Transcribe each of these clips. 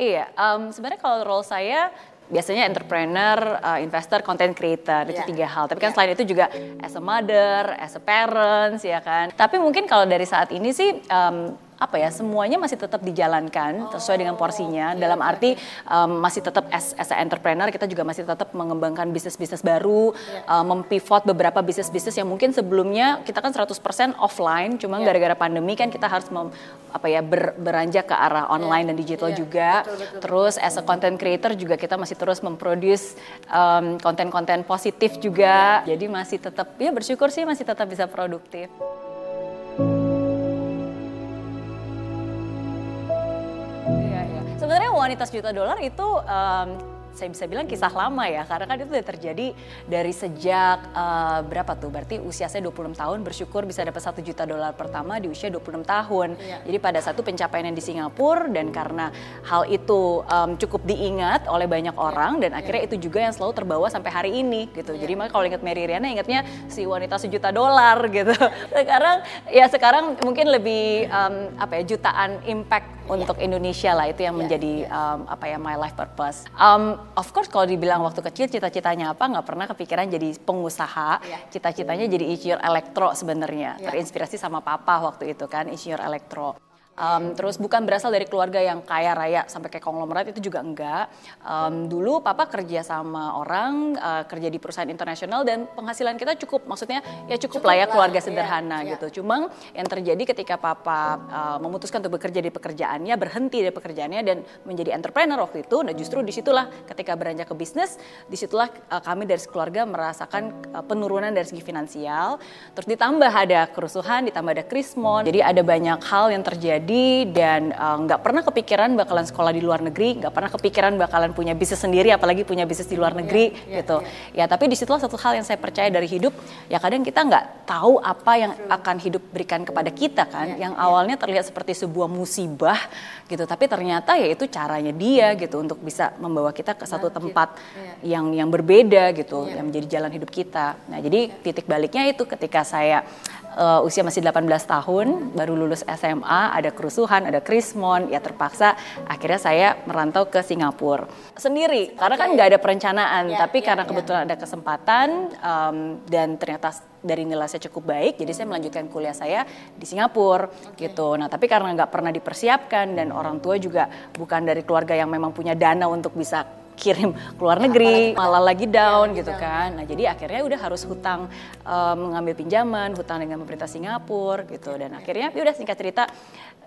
Iya, um, sebenarnya kalau role saya biasanya entrepreneur, uh, investor, content creator itu Yeah. tiga hal. Tapi kan Yeah. selain itu juga as a mother, as a parents ya kan. Tapi mungkin kalau dari saat ini sih um, apa ya semuanya masih tetap dijalankan sesuai dengan porsinya. oke, Dalam arti um, masih tetap as as a entrepreneur kita juga masih tetap mengembangkan bisnis-bisnis baru, uh, mempivot beberapa bisnis-bisnis yang mungkin sebelumnya kita kan 100% offline, cuma Yeah. gara-gara pandemi kan kita harus mem- apa ya ber- beranjak ke arah online dan digital Iya, juga. betul, betul, Terus as a content creator juga kita masih terus memproduce um, konten-konten positif juga. Jadi masih tetap ya bersyukur sih masih tetap bisa produktif. Wanita sejuta dolar itu um, saya bisa bilang kisah lama ya karena kan itu udah terjadi dari sejak uh, berapa tuh? Berarti usia saya 26 tahun bersyukur bisa dapat satu juta dolar pertama di usia 26 tahun. Iya. jadi pada satu pencapaian yang di Singapura dan karena hal itu um, cukup diingat oleh banyak orang dan akhirnya itu juga yang selalu terbawa sampai hari ini gitu. Jadi makanya kalau ingat Mary Riana ingatnya si wanita sejuta dolar gitu. Sekarang ya sekarang mungkin lebih um, apa ya jutaan impact untuk Indonesia lah itu yang Iya, menjadi um, apa ya my life purpose. Um, of course kalau dibilang waktu kecil cita-citanya apa nggak pernah kepikiran jadi pengusaha. Cita-citanya jadi insinyur elektro sebenarnya. Terinspirasi sama papa waktu itu kan insinyur elektro. Um, terus bukan berasal dari keluarga yang kaya raya sampai kayak konglomerat itu juga enggak. Um, dulu papa kerja sama orang, uh, kerja di perusahaan internasional dan penghasilan kita cukup, maksudnya ya cukup, lah ya Cukup keluarga lah, sederhana iya. gitu. Cuma yang terjadi ketika papa uh, memutuskan untuk bekerja di pekerjaannya, berhenti dari pekerjaannya dan menjadi entrepreneur waktu itu, nah justru di situlah ketika beranjak ke bisnis, di situlah uh, kami dari keluarga merasakan uh, penurunan dari segi finansial. Terus ditambah ada kerusuhan, ditambah ada krismon, jadi ada banyak hal yang terjadi dan uh, nggak pernah kepikiran bakalan sekolah di luar negeri, nggak pernah kepikiran bakalan punya bisnis sendiri, apalagi punya bisnis di luar negeri iya, gitu. iya. Ya tapi di situlah satu hal yang saya percaya dari hidup, ya kadang kita nggak tahu apa yang akan hidup berikan kepada kita kan, Iya, yang iya. awalnya terlihat seperti sebuah musibah gitu, tapi ternyata ya itu caranya dia gitu untuk bisa membawa kita ke satu tempat iya. yang yang berbeda gitu, Iya. yang menjadi jalan hidup kita. Nah jadi titik baliknya itu ketika saya uh, usia masih 18 tahun, baru lulus SMA, ada kerusuhan, ada krismon, ya terpaksa akhirnya saya merantau ke Singapura sendiri, karena kan nggak ada perencanaan, Iya, tapi iya, karena iya. kebetulan ada kesempatan um, dan ternyata dari nilai saya cukup baik, jadi saya melanjutkan kuliah saya di Singapura gitu. Nah tapi karena nggak pernah dipersiapkan dan orang tua juga bukan dari keluarga yang memang punya dana untuk bisa kirim ke luar negeri, malah lagi down lagi gitu down. kan. Nah jadi akhirnya udah harus hutang um, mengambil pinjaman, hutang dengan pemerintah Singapura gitu. Dan akhirnya ya udah singkat cerita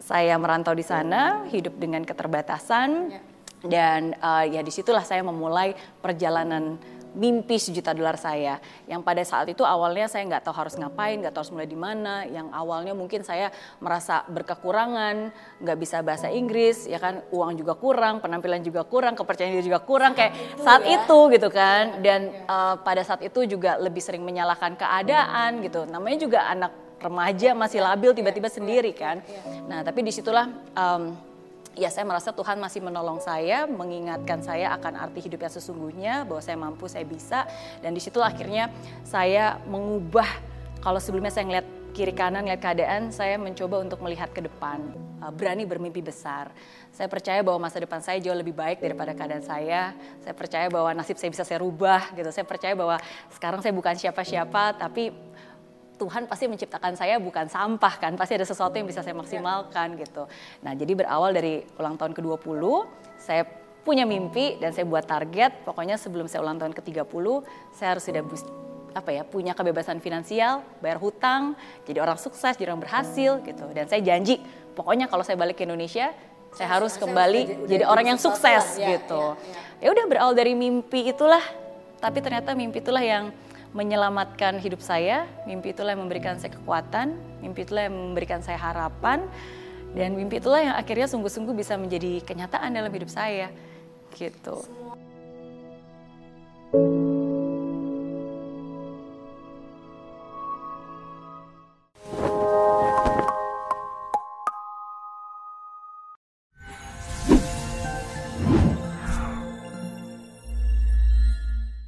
saya merantau di sana, hidup dengan keterbatasan Ya. Dan uh, ya di situlah saya memulai perjalanan mimpi sejuta dolar saya. Yang pada saat itu awalnya saya nggak tahu harus ngapain nggak tahu harus mulai di mana. Yang awalnya mungkin saya merasa berkekurangan nggak bisa bahasa Inggris ya kan? Uang juga kurang penampilan juga kurang kepercayaan diri juga kurang kayak saat ya. itu gitu kan? Dan uh, pada saat itu juga lebih sering menyalahkan keadaan gitu. Namanya juga anak remaja masih labil tiba-tiba sendiri kan? Nah tapi di situlah um, ya saya merasa Tuhan masih menolong saya, mengingatkan saya akan arti hidup yang sesungguhnya, bahwa saya mampu, saya bisa. Dan di situ akhirnya saya mengubah, kalau sebelumnya saya ngeliat kiri kanan, ngeliat keadaan, saya mencoba untuk melihat ke depan, uh, berani bermimpi besar. Saya percaya bahwa masa depan saya jauh lebih baik daripada keadaan saya. Saya percaya bahwa nasib saya bisa saya rubah gitu. Saya percaya bahwa sekarang saya bukan siapa-siapa, tapi Tuhan pasti menciptakan saya bukan sampah kan, pasti ada sesuatu yang bisa saya maksimalkan gitu. Nah jadi berawal dari ulang tahun ke-20, saya punya mimpi dan saya buat target, pokoknya sebelum saya ulang tahun ke-30, saya harus sudah apa ya punya kebebasan finansial, bayar hutang, jadi orang sukses, jadi orang berhasil gitu. Dan saya janji, pokoknya kalau saya balik ke Indonesia, saya harus saya kembali udah- udah jadi orang yang sukses lah, ya, gitu. ya, Ya udah berawal dari mimpi itulah, tapi ternyata mimpi itulah yang menyelamatkan hidup saya, mimpi itulah yang memberikan saya kekuatan, mimpi itulah yang memberikan saya harapan, dan mimpi itulah yang akhirnya sungguh-sungguh bisa menjadi kenyataan dalam hidup saya, gitu.